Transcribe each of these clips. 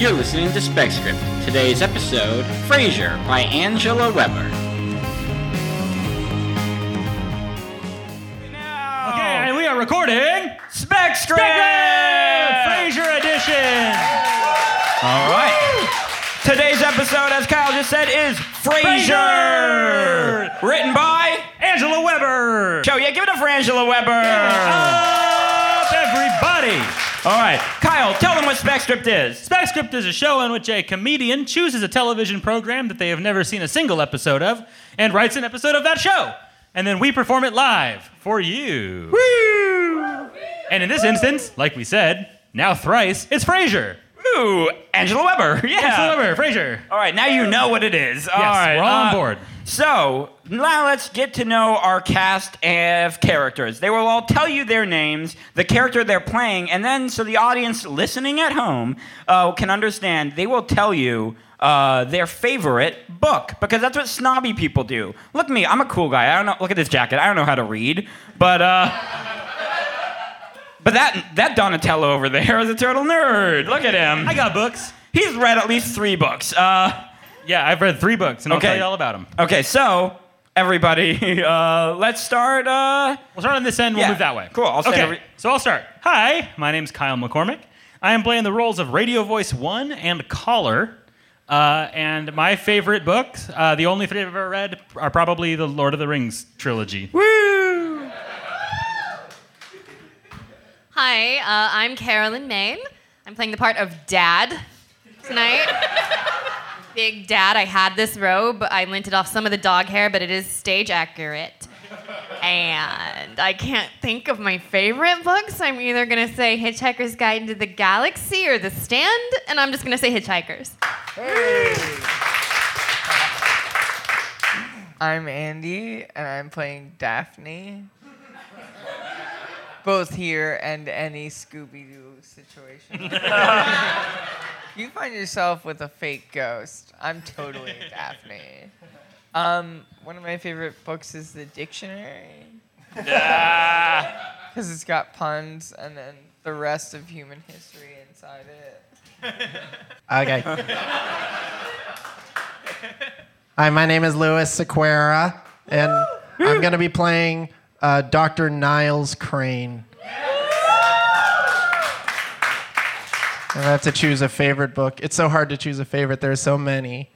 You're listening to Spec Script. Today's episode, Frasier by Angela Weber. Okay, and we are recording Spec Script! Frasier edition. All right. Today's episode, as Kyle just said, is Frasier. Written by Angela Weber. Joe. Yeah, give it up for Angela Weber. Up, everybody. All right, Kyle, tell them what Spec Script is. Spec Script is a show in which a comedian chooses a television program that they have never seen a single episode of and writes an episode of that show. And then we perform it live for you. Woo! And in this instance, like we said, now thrice, it's Frasier. Ooh, Angela Weber. Yeah. Angela Weber, Frasier. All right, now you know what it is. All Yes, right, we're all on uh, board. So now let's get to know our cast of characters. They will all tell you their names, the character they're playing, and then so the audience listening at home uh, can understand. They will tell you. Uh, their favorite book because that's what snobby people do. Look at me, I'm a cool guy. I don't know. Look at this jacket. I don't know how to read, but uh, but that that Donatello over there is a total nerd. Look at him. I got books. He's read at least three books. Uh, Yeah, I've read three books, and I'll Okay. tell you all about them. Okay, so everybody, uh, let's start. Uh, We'll start on this end. We'll Yeah, move that way. cool, I'll okay, every- so I'll start. Hi, my name's Kyle McCormick. I am playing the roles of Radio Voice One and Caller. Uh, and my favorite books, uh, the only three I've ever read, are probably the Lord of the Rings trilogy. woo! Hi, uh, I'm Carolyn Main. I'm playing the part of Dad tonight. Big Dad. I had this robe. I lint it off some of the dog hair, but it is stage accurate. And I can't think of my favorite books. I'm either going to say Hitchhiker's Guide to the Galaxy or The Stand, and I'm just going to say Hitchhikers. Hey. I'm Andy, and I'm playing Daphne. Both here and any Scooby Doo situation. you find yourself with a fake ghost. I'm totally Daphne. Um, one of my favorite books is the dictionary. Because it's got puns and then the rest of human history inside it. Okay. Hi, my name is Louis Sequeira, and I'm going to be playing uh, Dr. Niles Crane. I have to choose a favorite book. It's so hard to choose a favorite. There's so many.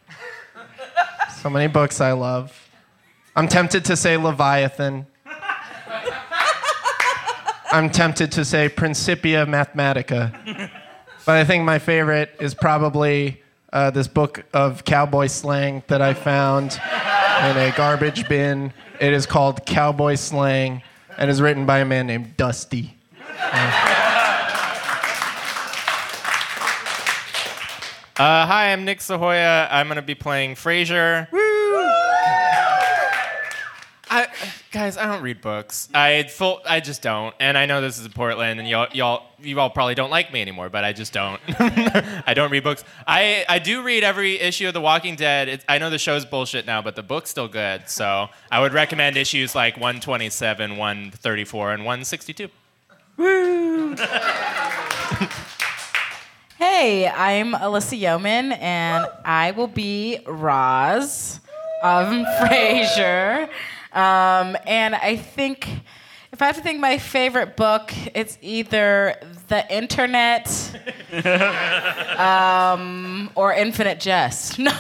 So many books I love. I'm tempted to say Leviathan. I'm tempted to say Principia Mathematica. But I think my favorite is probably uh, this book of cowboy slang that I found in a garbage bin. It is called Cowboy Slang and is written by a man named Dusty. Uh, hi, I'm Nick Sahoya. I'm gonna be playing Frasier. I, guys, I don't read books. I full, I just don't. And I know this is in Portland, and y'all, y'all, you all probably don't like me anymore, but I just don't. I don't read books. I, I do read every issue of The Walking Dead. It's, I know the show's bullshit now, but the book's still good. So I would recommend issues like 127, 134, and 162. Woo! Hey, I'm Alyssa Yeoman, and I will be Roz of Frasier. Um, and I think, if I have to think my favorite book, it's either The Internet um, or Infinite Jest. No.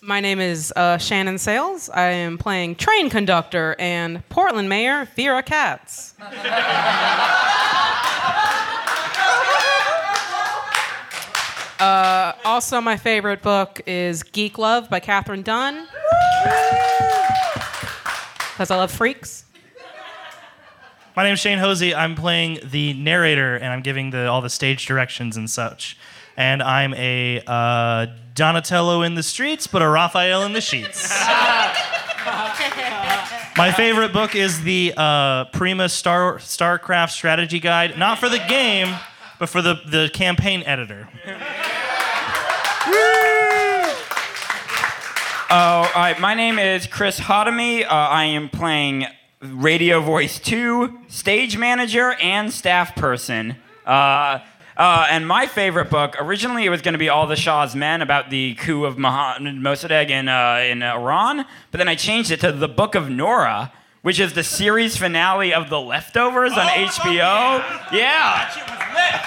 My name is uh, Shannon Sales. I am playing train conductor and Portland Mayor Vera Katz. uh, also, my favorite book is Geek Love by Katherine Dunn. Because I love freaks. My name is Shane Hosey. I'm playing the narrator, and I'm giving the, all the stage directions and such. And I'm a uh, Donatello in the streets, but a Raphael in the sheets. My favorite book is the uh, Prima Star StarCraft strategy guide, not for the game, but for the, the campaign editor. Oh, all right. My name is Chris Hodamy. Uh, I am playing Radio Voice 2, stage manager, and staff person. Uh, uh, and my favorite book, originally it was going to be All the Shah's Men about the coup of Mohammad Mossadegh in, uh, in Iran, but then I changed it to The Book of Nora, which is the series finale of The Leftovers on HBO. Yeah.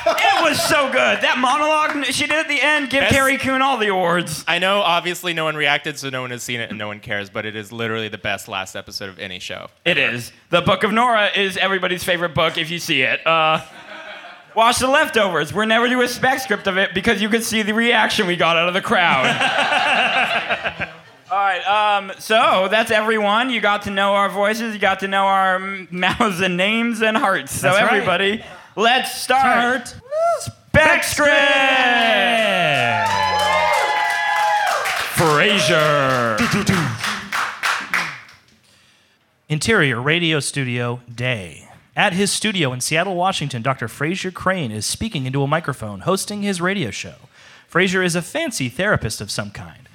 It was so good. That monologue she did at the end, give Best- Carrie Coon all the awards. I know obviously no one reacted, so no one has seen it and no one cares, but it is literally the best last episode of any show. It is. The Book of Nora is everybody's favorite book if you see it. Uh, watch The Leftovers. We're never doing a spec script of it because you could see the reaction we got out of the crowd. All right, um, so that's everyone. You got to know our voices, you got to know our mouths and names and hearts. So, right. everybody, let's start. Spec script! Frasier. Interior Radio Studio Day. At his studio in Seattle, Washington, Dr. Frasier Crane is speaking into a microphone, hosting his radio show. Frasier is a fancy therapist of some kind.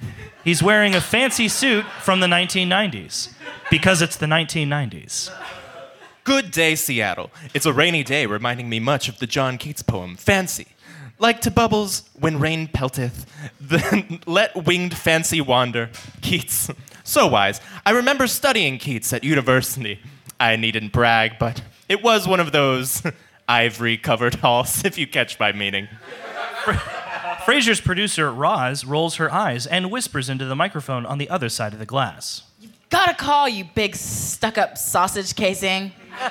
He's wearing a fancy suit from the 1990s because it's the 1990s. Good day, Seattle. It's a rainy day, reminding me much of the John Keats poem, Fancy. Like to bubbles when rain pelteth, then let winged fancy wander. Keats. So wise. I remember studying Keats at university. I needn't brag, but it was one of those ivory covered halls, if you catch my meaning. Frasier's producer, Roz, rolls her eyes and whispers into the microphone on the other side of the glass. You've Gotta call you, big stuck up sausage casing. Uh,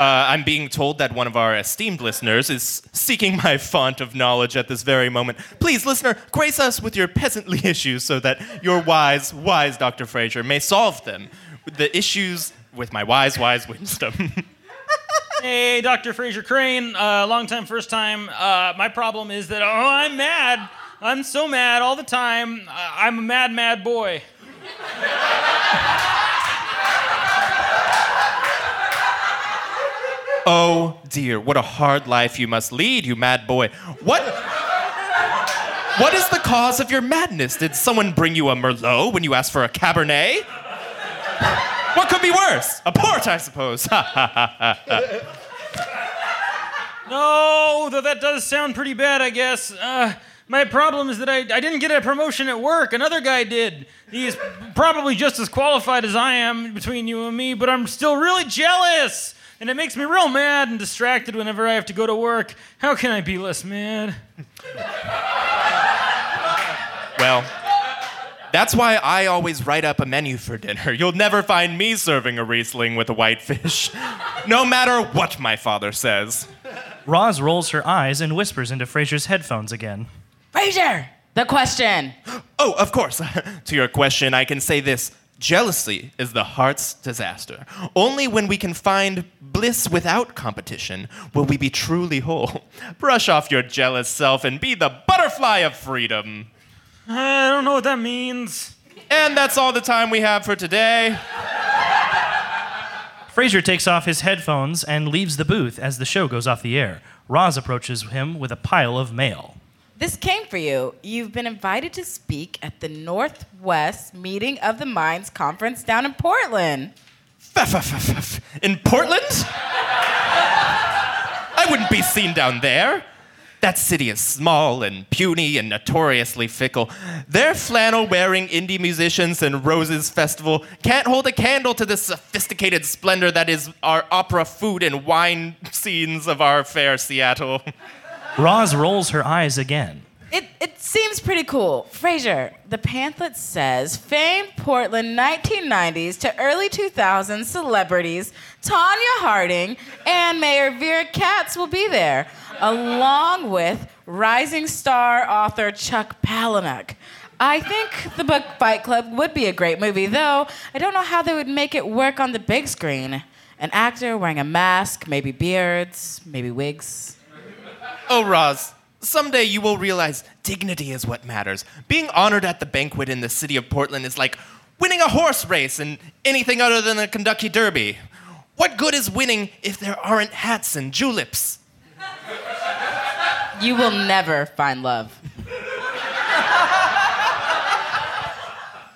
I'm being told that one of our esteemed listeners is seeking my font of knowledge at this very moment. Please, listener, grace us with your peasantly issues so that your wise, wise Dr. Frasier may solve them. The issues with my wise, wise wisdom. Hey, Dr. Frasier Crane, uh, long time, first time. Uh, my problem is that, oh, I'm mad. I'm so mad all the time. Uh, I'm a mad, mad boy. oh dear, what a hard life you must lead, you mad boy. What? What is the cause of your madness? Did someone bring you a Merlot when you asked for a Cabernet? What could be worse? A port, I suppose. No, though that does sound pretty bad, I guess. Uh, my problem is that I, I didn't get a promotion at work. Another guy did. He is probably just as qualified as I am between you and me, but I'm still really jealous. And it makes me real mad and distracted whenever I have to go to work. How can I be less mad? Well, that's why I always write up a menu for dinner. You'll never find me serving a Riesling with a whitefish, no matter what my father says. Roz rolls her eyes and whispers into Frasier's headphones again. Frasier, the question. Oh, of course. to your question, I can say this jealousy is the heart's disaster. Only when we can find bliss without competition will we be truly whole. Brush off your jealous self and be the butterfly of freedom. I don't know what that means. And that's all the time we have for today. Frasier takes off his headphones and leaves the booth as the show goes off the air. Roz approaches him with a pile of mail. This came for you. You've been invited to speak at the Northwest Meeting of the Minds conference down in Portland. In Portland? I wouldn't be seen down there. That city is small and puny and notoriously fickle. Their flannel wearing indie musicians and Roses Festival can't hold a candle to the sophisticated splendor that is our opera, food, and wine scenes of our fair Seattle. Roz rolls her eyes again. It, it seems pretty cool. Frasier, the pamphlet says famed Portland 1990s to early 2000s celebrities Tonya Harding and Mayor Vera Katz will be there, along with rising star author Chuck Palahniuk. I think the book Fight Club would be a great movie, though I don't know how they would make it work on the big screen. An actor wearing a mask, maybe beards, maybe wigs. Oh, Roz, Someday you will realize dignity is what matters. Being honored at the banquet in the city of Portland is like winning a horse race and anything other than a Kentucky Derby. What good is winning if there aren't hats and juleps? You will never find love.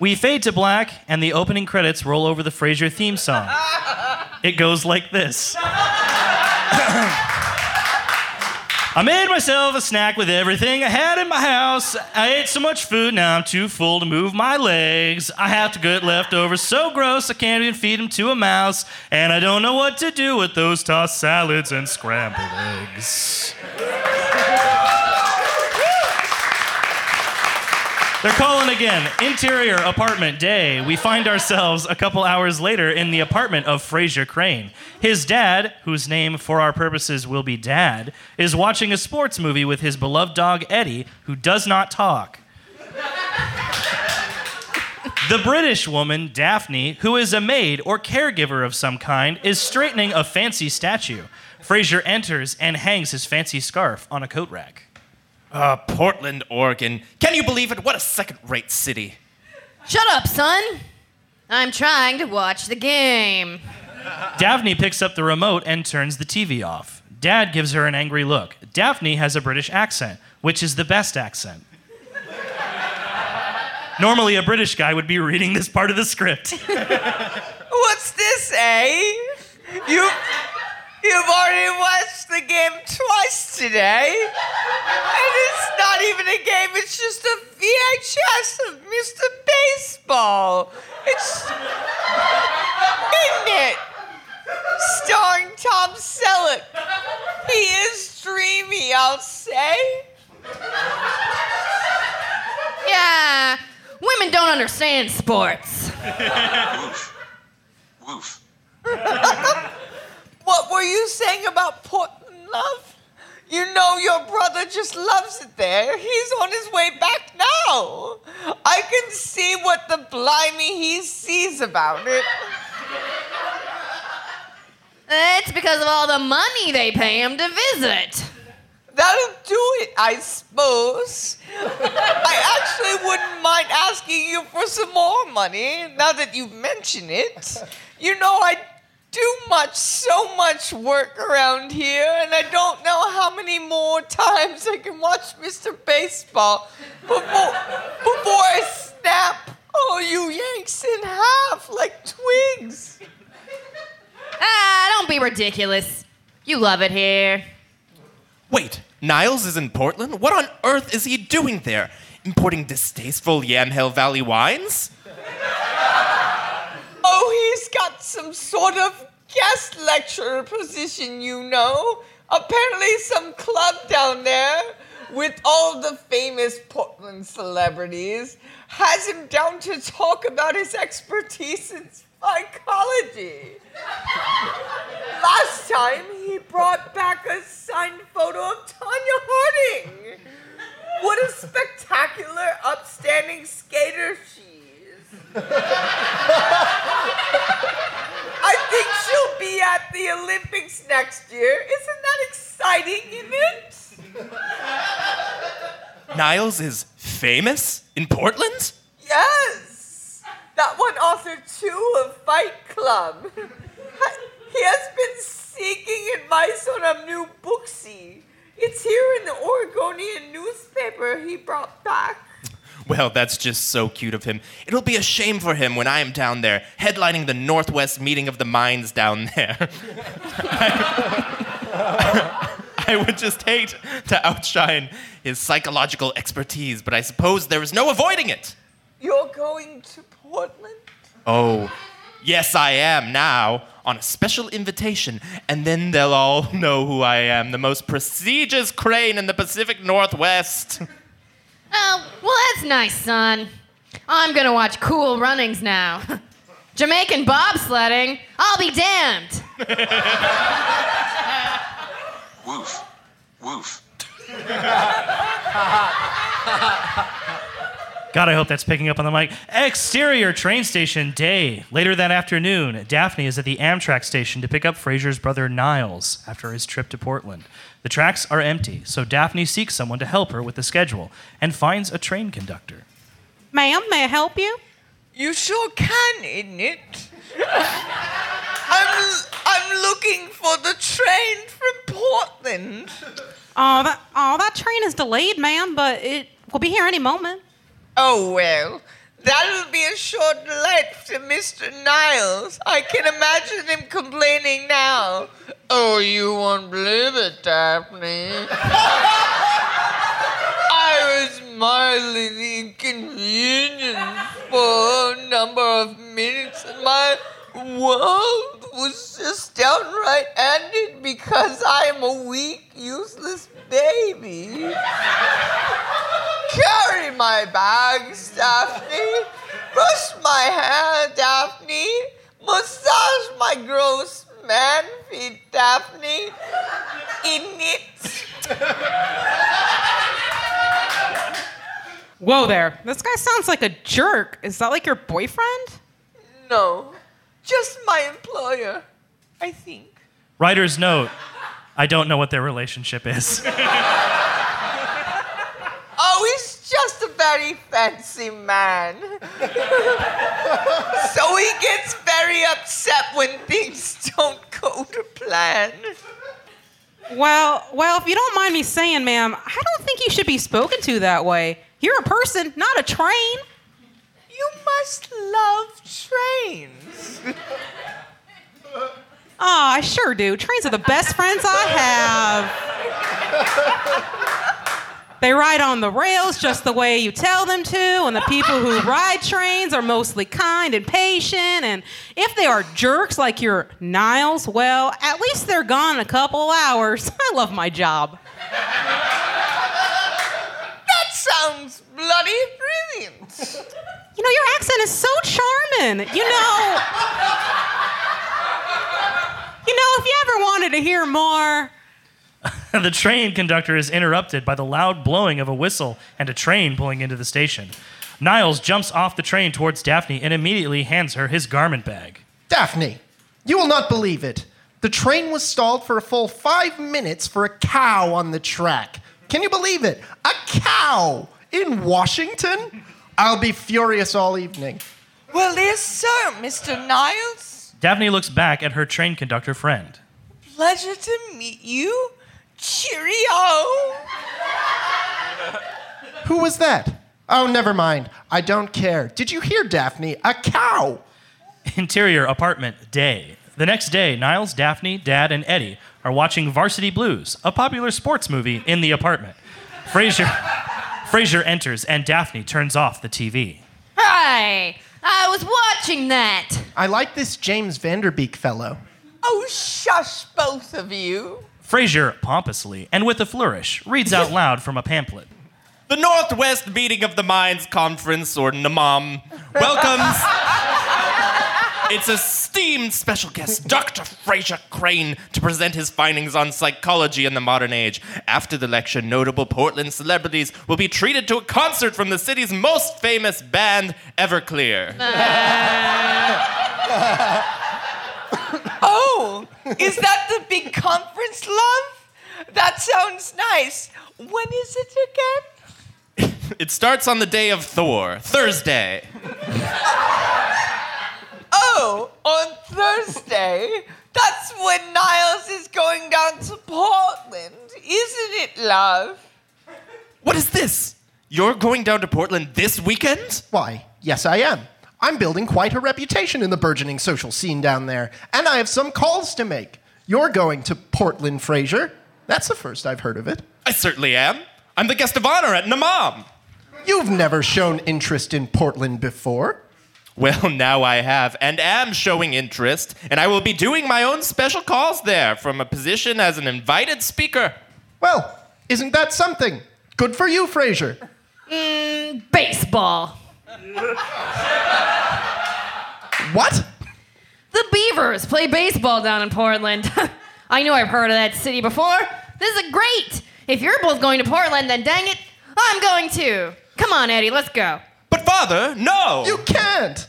we fade to black, and the opening credits roll over the Frasier theme song. It goes like this. I made myself a snack with everything I had in my house. I ate so much food, now I'm too full to move my legs. I have to get leftovers so gross I can't even feed them to a mouse. And I don't know what to do with those tossed salads and scrambled eggs. They're calling again. Interior apartment day. We find ourselves a couple hours later in the apartment of Frasier Crane. His dad, whose name for our purposes will be Dad, is watching a sports movie with his beloved dog Eddie, who does not talk. The British woman, Daphne, who is a maid or caregiver of some kind, is straightening a fancy statue. Frasier enters and hangs his fancy scarf on a coat rack. Uh, Portland, Oregon. Can you believe it? What a second rate city. Shut up, son. I'm trying to watch the game. Daphne picks up the remote and turns the TV off. Dad gives her an angry look. Daphne has a British accent, which is the best accent. Normally, a British guy would be reading this part of the script. What's this, eh? You, you've already watched the game twice today. And it's not even a game, it's just a VHS of Mr. Baseball. It's. Isn't it? Starring Tom Selleck. He is dreamy, I'll say. Yeah, women don't understand sports. Woof. What were you saying about Portland, love? You know your brother just loves it there. He's on his way back now. I can see what the blimey he sees about it. It's because of all the money they pay him to visit. That'll do it, I suppose. I actually wouldn't mind asking you for some more money now that you mention it. You know, I do much, so much work around here, and I don't know how many more times I can watch Mr. Baseball before, before I snap all you Yanks in half like twigs. Ah, don't be ridiculous. You love it here. Wait, Niles is in Portland? What on earth is he doing there? Importing distasteful Yamhill Valley wines? Oh, he's got some sort of guest lecturer position, you know. Apparently, some club down there with all the famous Portland celebrities has him down to talk about his expertise in psychology. Last time, he brought back a signed photo of Tonya Harding. What a spectacular, upstanding skater she is. I think she'll be at the Olympics next year. Isn't that exciting, isn't it? Niles is famous in Portland? Yes. That one authored too, of Fight Club. He has been seeking advice on a new booksy. It's here in the Oregonian newspaper he brought back. Well, that's just so cute of him. It'll be a shame for him when I am down there, headlining the Northwest meeting of the minds down there. I would just hate to outshine his psychological expertise, but I suppose there is no avoiding it. You're going to Portland? Oh, yes, I am now, on a special invitation, and then they'll all know who I am the most prestigious crane in the Pacific Northwest. Oh, well, that's nice, son. I'm gonna watch Cool Runnings now. Jamaican bobsledding? I'll be damned. Woof. Woof. God, I hope that's picking up on the mic. Exterior train station day. Later that afternoon, Daphne is at the Amtrak station to pick up Frasier's brother Niles after his trip to Portland. The tracks are empty, so Daphne seeks someone to help her with the schedule and finds a train conductor. Ma'am, may I help you? You sure can, isn't it? I'm, I'm looking for the train from Portland. Oh, that oh that train is delayed, ma'am, but it will be here any moment. Oh, well, That'll be a short life to Mr. Niles. I can imagine him complaining now. Oh, you won't believe it, Daphne. I was mildly inconvenienced for a number of minutes, and my world was just downright ended because I am a weak, useless baby. Carry my bags, Daphne. Brush my hair, Daphne. Massage my gross man feet, Daphne. In it. Whoa there. This guy sounds like a jerk. Is that like your boyfriend? No, just my employer, I think. Writer's note I don't know what their relationship is. Oh, he's just a very fancy man. so he gets very upset when things don't go to plan. Well, well, if you don't mind me saying, ma'am, I don't think you should be spoken to that way. You're a person, not a train. You must love trains. Oh, I sure do. Trains are the best friends I have. They ride on the rails just the way you tell them to, and the people who ride trains are mostly kind and patient. And if they are jerks like your Niles, well, at least they're gone in a couple hours. I love my job. That sounds bloody brilliant. You know, your accent is so charming. You know, you know, if you ever wanted to hear more, the train conductor is interrupted by the loud blowing of a whistle and a train pulling into the station. Niles jumps off the train towards Daphne and immediately hands her his garment bag. Daphne, you will not believe it. The train was stalled for a full five minutes for a cow on the track. Can you believe it? A cow in Washington? I'll be furious all evening. Well, yes, sir, Mr. Niles. Daphne looks back at her train conductor friend. Pleasure to meet you. Cheerio. Who was that? Oh, never mind. I don't care. Did you hear, Daphne? A cow. Interior apartment day. The next day, Niles, Daphne, Dad, and Eddie are watching Varsity Blues, a popular sports movie, in the apartment. Frasier, Frasier enters and Daphne turns off the TV. Hi! I was watching that. I like this James Van Der Beek fellow. Oh, shush, both of you. Frasier, pompously and with a flourish, reads out loud from a pamphlet. The Northwest Meeting of the Minds Conference, or NAMAM, welcomes its esteemed special guest, Dr. Frasier Crane, to present his findings on psychology in the modern age. After the lecture, notable Portland celebrities will be treated to a concert from the city's most famous band, Everclear. Oh, is that the big conference, love? That sounds nice. When is it again? It starts on the day of Thor, Thursday. Oh, on Thursday. That's when Niles is going down to Portland, isn't it, love? What is this? You're going down to Portland this weekend? Why, yes, I am. I'm building quite a reputation in the burgeoning social scene down there, and I have some calls to make. You're going to Portland, Frasier. That's the first I've heard of it. I certainly am. I'm the guest of honor at Namam. You've never shown interest in Portland before. Well, now I have, and am showing interest, and I will be doing my own special calls there from a position as an invited speaker. Well, isn't that something? Good for you, Frasier. Mm, baseball. What? The Beavers play baseball down in Portland. I knew I've heard of that city before. This is great. If you're both going to Portland, then dang it, I'm going too. Come on, Eddie, let's go. But, Father, no! You can't.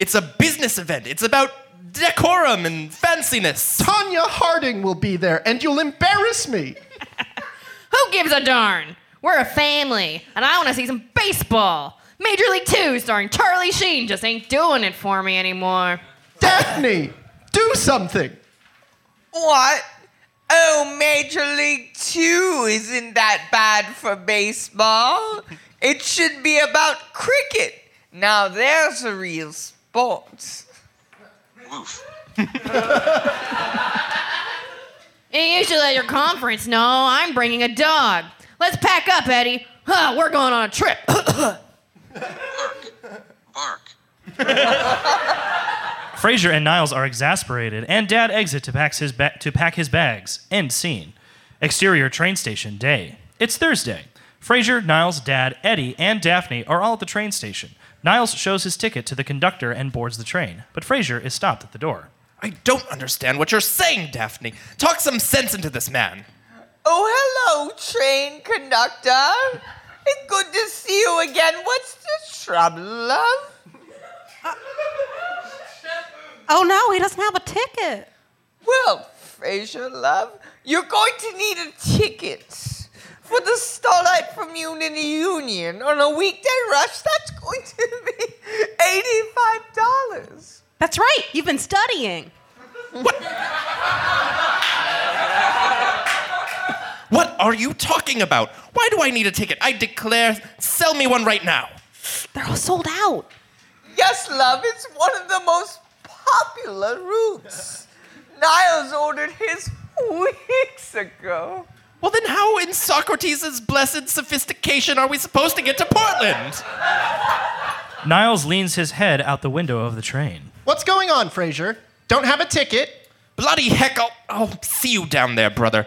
It's a business event. It's about decorum and fanciness. Tonya Harding will be there, and you'll embarrass me. Who gives a darn? We're a family, and I want to see some baseball. Major League Two starring Charlie Sheen just ain't doing it for me anymore. Daphne, do something. What? Oh, Major League Two isn't that bad for baseball. It should be about cricket Now there's a real sport. Woof. Hey, you should let your conference know I'm bringing a dog. Let's pack up, Eddie. Huh, we're going on a trip. Bark. Frasier and Niles are exasperated, and Dad exit to pack his ba- to pack his bags. End scene. Exterior train station day. It's Thursday. Frasier, Niles, Dad, Eddie, and Daphne are all at the train station. Niles shows his ticket to the conductor and boards the train, but Frasier is stopped at the door. I don't understand what you're saying, Daphne. Talk some sense into this man. Oh, hello, train conductor. It's good to see you again. What's the trouble, love? Oh no, he doesn't have a ticket. Well, Frasier, love, you're going to need a ticket for the Starlight from Unity Union on a weekday rush. That's going to be $85. That's right. You've been studying. What? What are you talking about? Why do I need a ticket? I declare, sell me one right now. They're all sold out. Yes, love, it's one of the most popular routes. Niles ordered his weeks ago. Well, then, how in Socrates' blessed sophistication are we supposed to get to Portland? Niles leans his head out the window of the train. What's going on, Frasier? Don't have a ticket? Bloody heck, I'll, I'll see you down there, brother.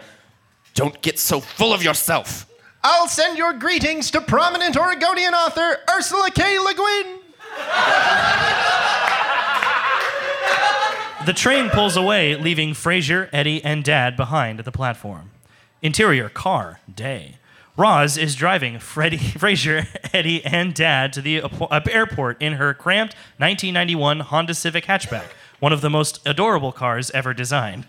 Don't get so full of yourself. I'll send your greetings to prominent Oregonian author Ursula K. Le Guin. The train pulls away, leaving Frasier, Eddie, and Dad behind at the platform. Interior car, day. Roz is driving Freddie, Frasier, Eddie, and Dad to the uh, airport in her cramped 1991 Honda Civic hatchback, one of the most adorable cars ever designed.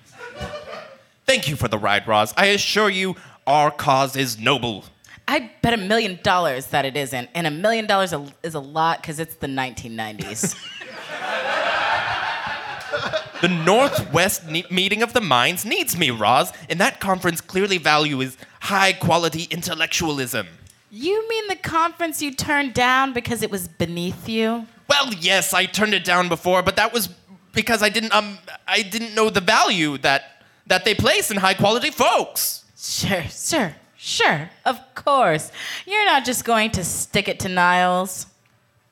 Thank you for the ride, Roz. I assure you, our cause is noble. I bet a million dollars that it isn't, and a million dollars is a lot because it's the 1990s. The Northwest ne- meeting of the minds needs me, Roz, and that conference clearly values high quality intellectualism. you mean the conference you turned down because it was beneath you? Well, yes, I turned it down before, but that was because I didn't um I didn't know the value that that they place in high quality folks. Sure, sure, sure. Of course. You're not just going to stick it to Niles.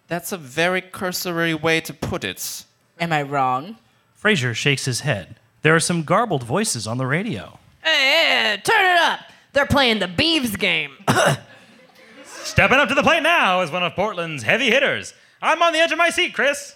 That's a very cursory way to put it. Am I wrong? Frasier shakes his head. There are some garbled voices on the radio. hey, hey, turn it up. They're playing the Beeves game. Stepping up to the plate now is one of Portland's heavy hitters. I'm on the edge of my seat, Chris.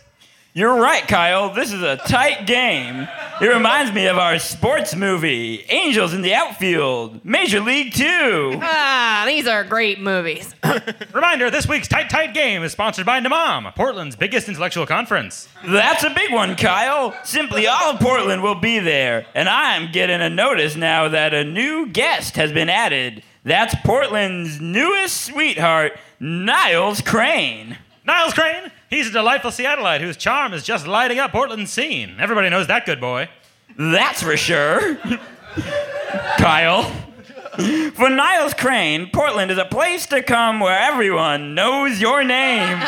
You're right, Kyle. This is a tight game. It reminds me of our sports movie, Angels in the Outfield, Major League Two. ah, these are great movies. Reminder this week's Tight Tight Game is sponsored by NAMAM, Portland's biggest intellectual conference. That's a big one, Kyle. Simply all of Portland will be there, and I'm getting a notice now that a new guest has been added. That's Portland's newest sweetheart, Niles Crane. Niles Crane, he's a delightful Seattleite whose charm is just lighting up Portland's scene. Everybody knows that good boy. That's for sure. Kyle. For Niles Crane, Portland is a place to come where everyone knows your name.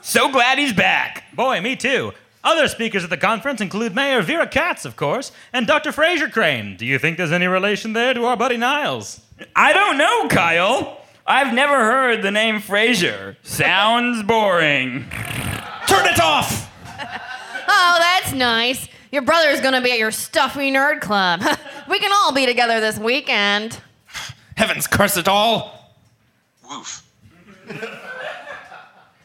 so glad he's back. Boy, me too. Other speakers at the conference include Mayor Vera Katz, of course, and Dr. Frasier Crane. Do you think there's any relation there to our buddy Niles? I don't know, Kyle. I've never heard the name Frasier. Sounds boring. Turn it off! Oh, that's nice. Your brother's gonna be at your stuffy nerd club. we can all be together this weekend. Heavens curse it all! Woof.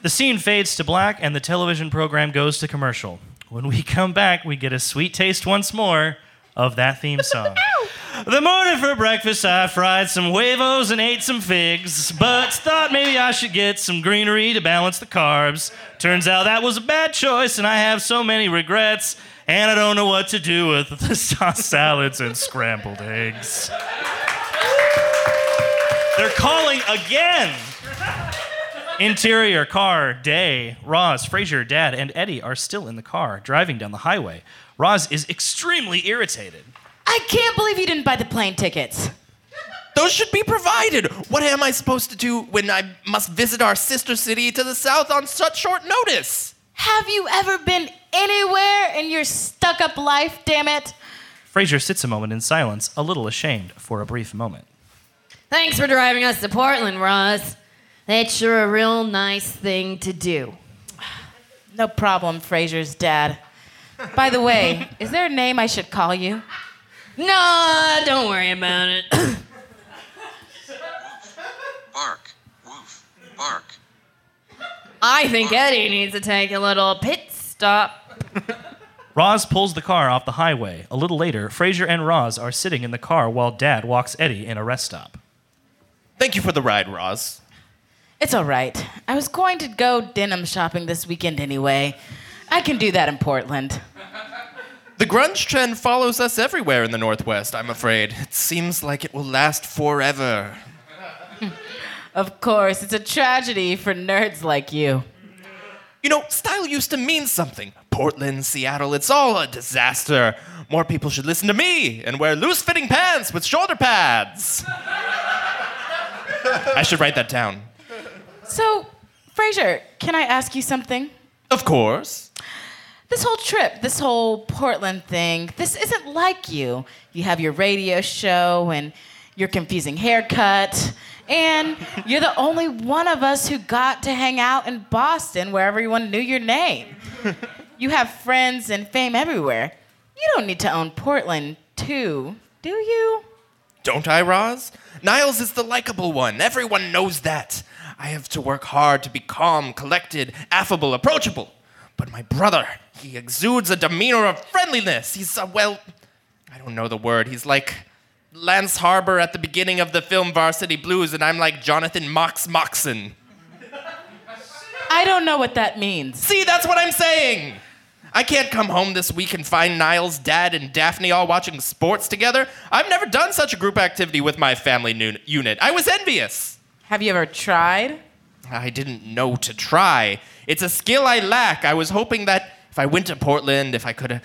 The scene fades to black and the television program goes to commercial. When we come back, we get a sweet taste once more of that theme song. The morning for breakfast, I fried some huevos and ate some figs, but thought maybe I should get some greenery to balance the carbs. Turns out that was a bad choice, and I have so many regrets, and I don't know what to do with the sauce salads and scrambled eggs. They're calling again. Interior car, day. Roz, Frasier, Dad, and Eddie are still in the car, driving down the highway. Roz is extremely irritated. I can't believe you didn't buy the plane tickets. Those should be provided. What am I supposed to do when I must visit our sister city to the south on such short notice? Have you ever been anywhere in your stuck up life, damn it? Frasier sits a moment in silence, a little ashamed for a brief moment. Thanks for driving us to Portland, Roz. That's sure a real nice thing to do. No problem, Frasier's dad. By the way, is there a name I should call you? No, don't worry about it. Bark. Woof. Bark. I think Eddie needs to take a little pit stop. Roz pulls the car off the highway. A little later, Frasier and Roz are sitting in the car while Dad walks Eddie in a rest stop. Thank you for the ride, Roz. It's all right. I was going to go denim shopping this weekend anyway. I can do that in Portland. The grunge trend follows us everywhere in the Northwest, I'm afraid. It seems like it will last forever. Of course, it's a tragedy for nerds like you. You know, style used to mean something. Portland, Seattle, it's all a disaster. More people should listen to me and wear loose fitting pants with shoulder pads. I should write that down. So, Frasier, can I ask you something? Of course. This whole trip, this whole Portland thing, this isn't like you. You have your radio show and your confusing haircut, and you're the only one of us who got to hang out in Boston where everyone knew your name. You have friends and fame everywhere. You don't need to own Portland, too, do you? Don't I, Roz? Niles is the likable one. Everyone knows that. I have to work hard to be calm, collected, affable, approachable. But my brother, he exudes a demeanor of friendliness. He's, a, well, I don't know the word. He's like Lance Harbor at the beginning of the film Varsity Blues, and I'm like Jonathan Mox Moxon. I don't know what that means. See, that's what I'm saying. I can't come home this week and find Niles, Dad, and Daphne all watching sports together. I've never done such a group activity with my family nu- unit. I was envious. Have you ever tried? I didn't know to try. It's a skill I lack. I was hoping that if I went to Portland, if I could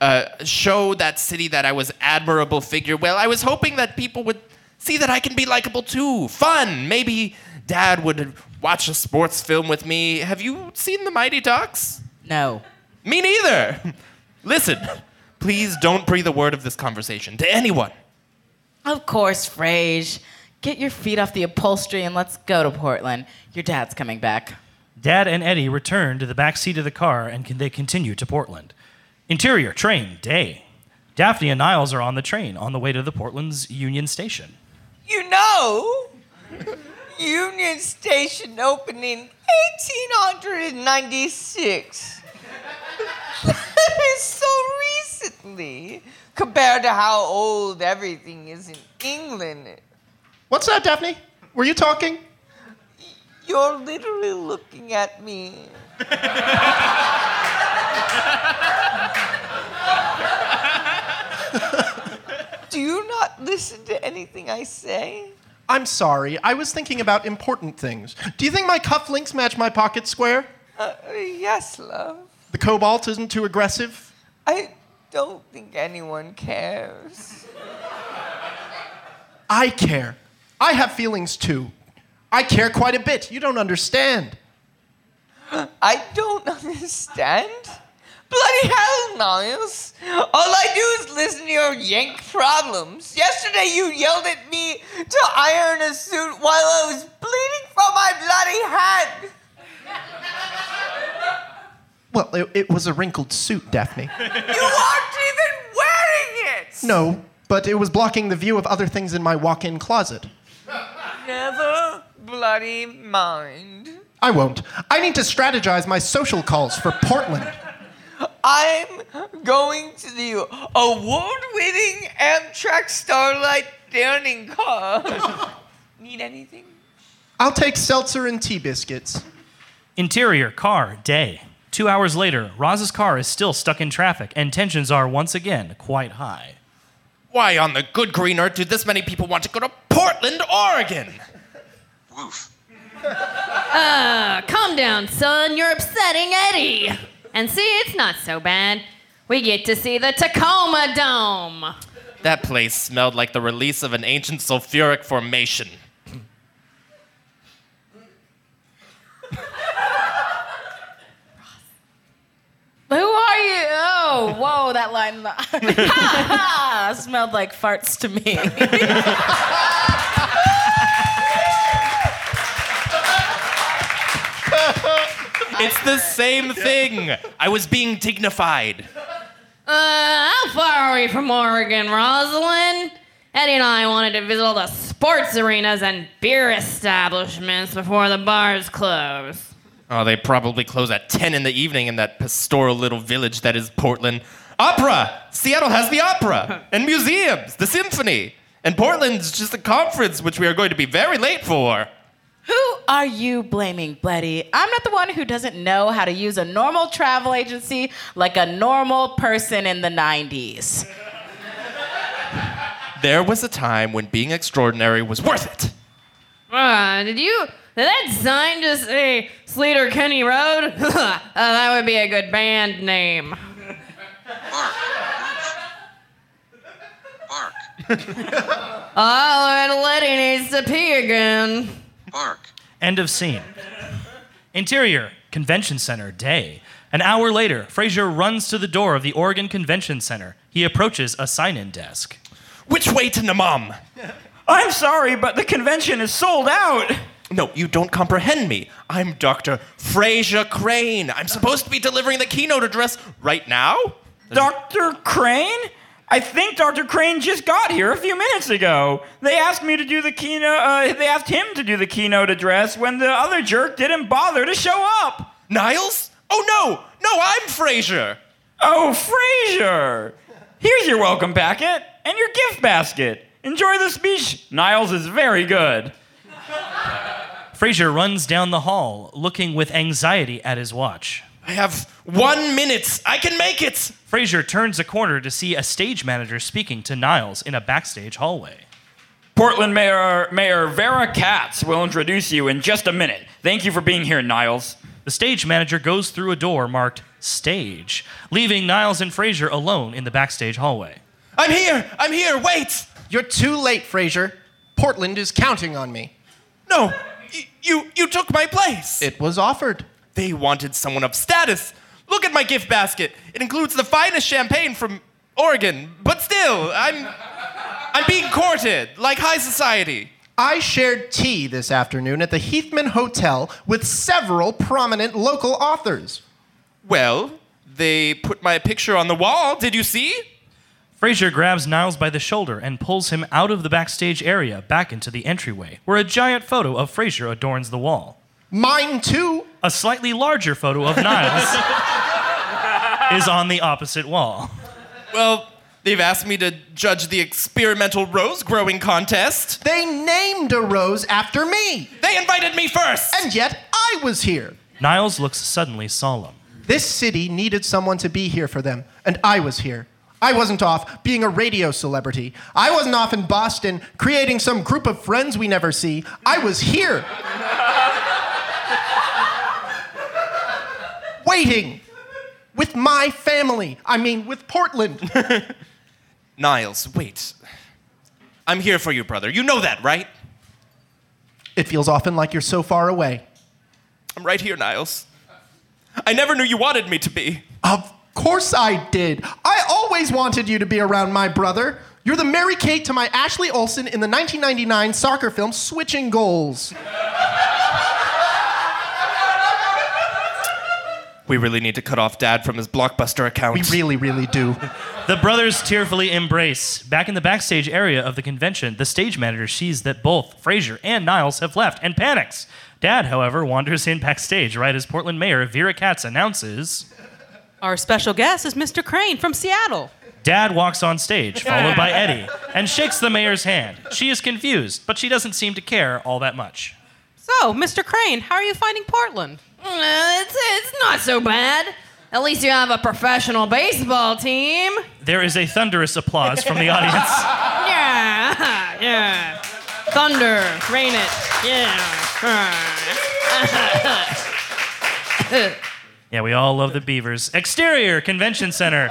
uh, show that city that I was admirable figure, well, I was hoping that people would see that I can be likable too. Fun. Maybe Dad would watch a sports film with me. Have you seen The Mighty Ducks? No. Me neither. Listen, please don't breathe a word of this conversation to anyone. Of course, Frage. Get your feet off the upholstery and let's go to Portland. Your dad's coming back. Dad and Eddie return to the back seat of the car and can, they continue to Portland. Interior, train, day. Daphne and Niles are on the train on the way to the Portland's Union Station. You know, Union Station opened in 1896. that is so recently compared to how old everything is in England. What's that, Daphne? Were you talking? You're literally looking at me. Do you not listen to anything I say? I'm sorry. I was thinking about important things. Do you think my cufflinks match my pocket square? Uh, yes, love. The cobalt isn't too aggressive? I don't think anyone cares. I care. I have feelings too. I care quite a bit. You don't understand. I don't understand. Bloody hell, Niles. All I do is listen to your yank problems. Yesterday you yelled at me to iron a suit while I was bleeding from my bloody head. Well, it, it was a wrinkled suit, Daphne. You aren't even wearing it. No, but it was blocking the view of other things in my walk in closet. Never bloody mind. I won't. I need to strategize my social calls for Portland. I'm going to the award-winning Amtrak Starlight dining car. Need anything? I'll take seltzer and tea biscuits. Interior, car, day. Two hours later, Roz's car is still stuck in traffic, and tensions are once again quite high. Why on the good green earth do this many people want to go to Portland, Oregon? Woof. Uh, calm down, son. You're upsetting Eddie. And see, it's not so bad. We get to see the Tacoma Dome. That place smelled like the release of an ancient sulfuric formation. Who are you? Oh, whoa, that line. ha ha! Smelled like farts to me. It's the same thing. I was being dignified. Uh, how far are we from Oregon, Rosalind? Eddie and I wanted to visit all the sports arenas and beer establishments before the bars close. Oh, they probably close at 10 in the evening in that pastoral little village that is Portland. Opera! Seattle has the opera, and museums, the symphony. And Portland's just a conference which we are going to be very late for. Who are you blaming, Bloody? I'm not the one who doesn't know how to use a normal travel agency like a normal person in the 90s. There was a time when being extraordinary was worth it. Uh, did you. Did that sign just say Sleater Kinney Road? uh, that would be a good band name. Bark. Bark. Oh, and Letty needs to pee again. Bark. End of scene. Interior, Convention Center, day. An hour later, Frasier runs to the door of the Oregon Convention Center. He approaches a sign in desk. Which way to Namam? I'm sorry, but the convention is sold out. No, you don't comprehend me. I'm Dr. Frasier Crane. I'm supposed to be delivering the keynote address right now. Dr. Crane? I think Dr. Crane just got here a few minutes ago. They asked me to do the keynote, uh, they asked him to do the keynote address when the other jerk didn't bother to show up. Niles? Oh no, no, I'm Frasier. Oh, Frasier! Here's your welcome packet and your gift basket. Enjoy the speech. Niles is very good. Frasier runs down the hall, looking with anxiety at his watch. I have one minute. I can make it. Frasier turns a corner to see a stage manager speaking to Niles in a backstage hallway. Portland Mayor Mayor Vera Katz will introduce you in just a minute. Thank you for being here, Niles. The stage manager goes through a door marked stage, leaving Niles and Frasier alone in the backstage hallway. I'm here. I'm here. Wait. You're too late, Frasier. Portland is counting on me. No, y- you you took my place. It was offered. They wanted someone of status. Look at my gift basket. It includes the finest champagne from Oregon, but still, I'm I'm being courted like high society. I shared tea this afternoon at the Heathman Hotel with several prominent local authors. Well, they put my picture on the wall. Did you see? Frasier grabs Niles by the shoulder and pulls him out of the backstage area back into the entryway, where a giant photo of Frasier adorns the wall. Mine too. A slightly larger photo of Niles is on the opposite wall. Well, they've asked me to judge the experimental rose growing contest. They named a rose after me. They invited me first. And yet I was here. Niles looks suddenly solemn. This city needed someone to be here for them, and I was here. I wasn't off being a radio celebrity. I wasn't off in Boston creating some group of friends we never see. I was here. Waiting. With my family. I mean, with Portland. Niles, wait. I'm here for you, brother. You know that, right? It feels often like you're so far away. I'm right here, Niles. I never knew you wanted me to be. Of course I did. I always wanted you to be around my brother. You're the Mary Kate to my Ashley Olsen in the 1999 soccer film Switching Goals. We really need to cut off Dad from his blockbuster account. We really, really do. The brothers tearfully embrace. Back in the backstage area of the convention, the stage manager sees that both Frasier and Niles have left and panics. Dad, however, wanders in backstage right as Portland Mayor Vera Katz announces. Our special guest is Mr. Crane from Seattle. Dad walks on stage, followed by Eddie, and shakes the mayor's hand. She is confused, but she doesn't seem to care all that much. So, Mr. Crane, how are you finding Portland? It's, it's not so bad. At least you have a professional baseball team. There is a thunderous applause from the audience. Yeah, yeah. Thunder, rain it, yeah. Yeah, we all love the Beavers. Exterior Convention Center.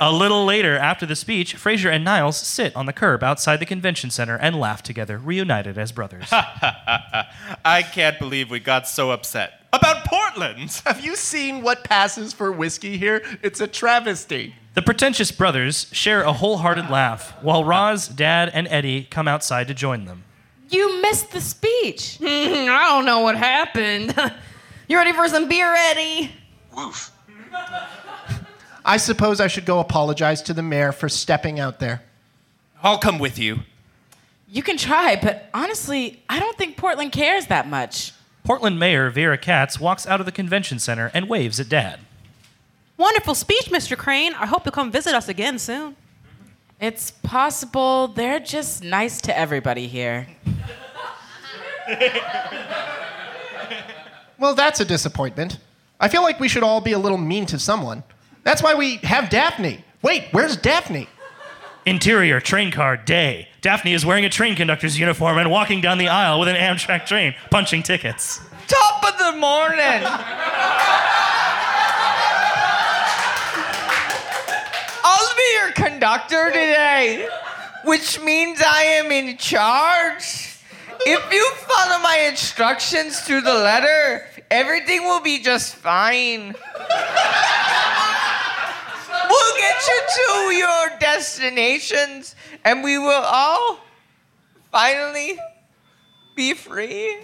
a little later, after the speech, Frasier and Niles sit on the curb outside the convention center and laugh together, reunited as brothers. I can't believe we got so upset about Portland. Have you seen what passes for whiskey here? It's a travesty. the pretentious brothers share a wholehearted laugh, while Roz, Dad, and Eddie come outside to join them. You missed the speech. I don't know what happened. you ready for some beer, Eddie? Woof. I suppose I should go apologize to the mayor for stepping out there. I'll come with you. You can try, but honestly, I don't think Portland cares that much. Portland Mayor Vera Katz walks out of the convention center and waves at Dad. Wonderful speech, Mr. Crane. I hope you'll come visit us again soon. It's possible they're just nice to everybody here. Well, that's a disappointment. I feel like we should all be a little mean to someone. That's why we have Daphne. Wait, where's Daphne? Interior train car day. Daphne is wearing a train conductor's uniform and walking down the aisle with an Amtrak train, punching tickets. Top of the morning. I'll be your conductor today, which means I am in charge. If you follow my instructions to the letter, everything will be just fine. We'll get you to your destinations, and we will all finally be free.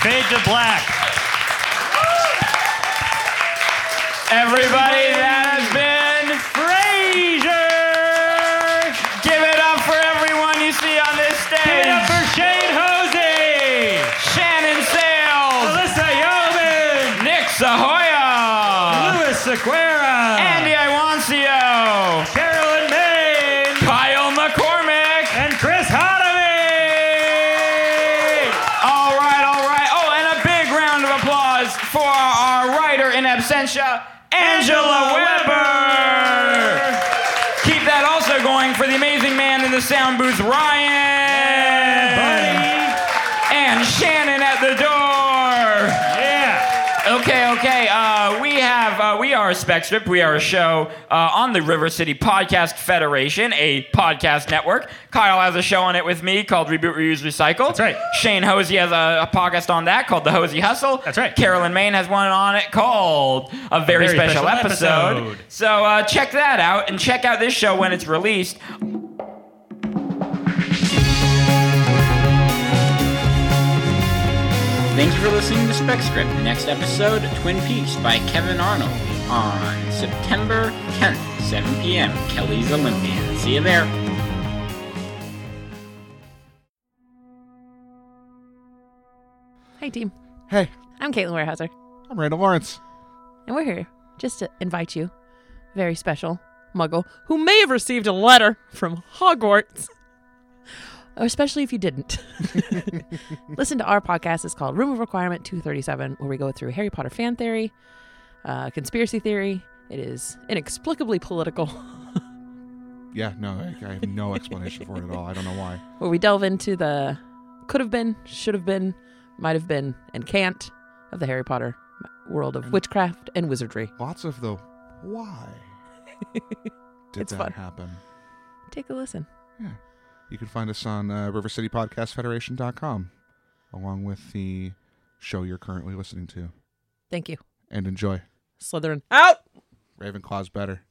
Fade to black. Everybody, we are Spec Script. We are a show uh, on the River City Podcast Federation, a podcast network. Kyle has a show on it with me called Reboot, Reuse, Recycle. That's right. Shane Hosey has a, a podcast on that called The Hosey Hustle. That's right. Carolyn Main has one on it called A Very, Very Special, Special Episode. Episode. So uh, check that out and check out this show when it's released. Thank you for listening to Spec Script. Next episode, Twin Peaks by Kevin Arnold on September 10th, 7 p.m. Kelly's Olympia. See you there. Hi, team. Hey, I'm Caitlin Warehouser, I'm Randall Lawrence. and we're here just to invite you, very special muggle, who may have received a letter from Hogwarts, oh, especially if you didn't. Listen to our podcast. It's called Room of Requirement 237, where we go through Harry Potter fan theory, uh, conspiracy theory. It is inexplicably political, Yeah, no, I, I have no explanation for it at all. I don't know why. where we delve into the could have been, should have been, might have been, and can't of the Harry Potter world of witchcraft and wizardry. Lots of the why did It's that fun. happen? Take a listen. Yeah. You can find us on uh, rivercitypodcastfederation.com along with the show you're currently listening to. Thank you. And enjoy. Slytherin out! Ravenclaw's better.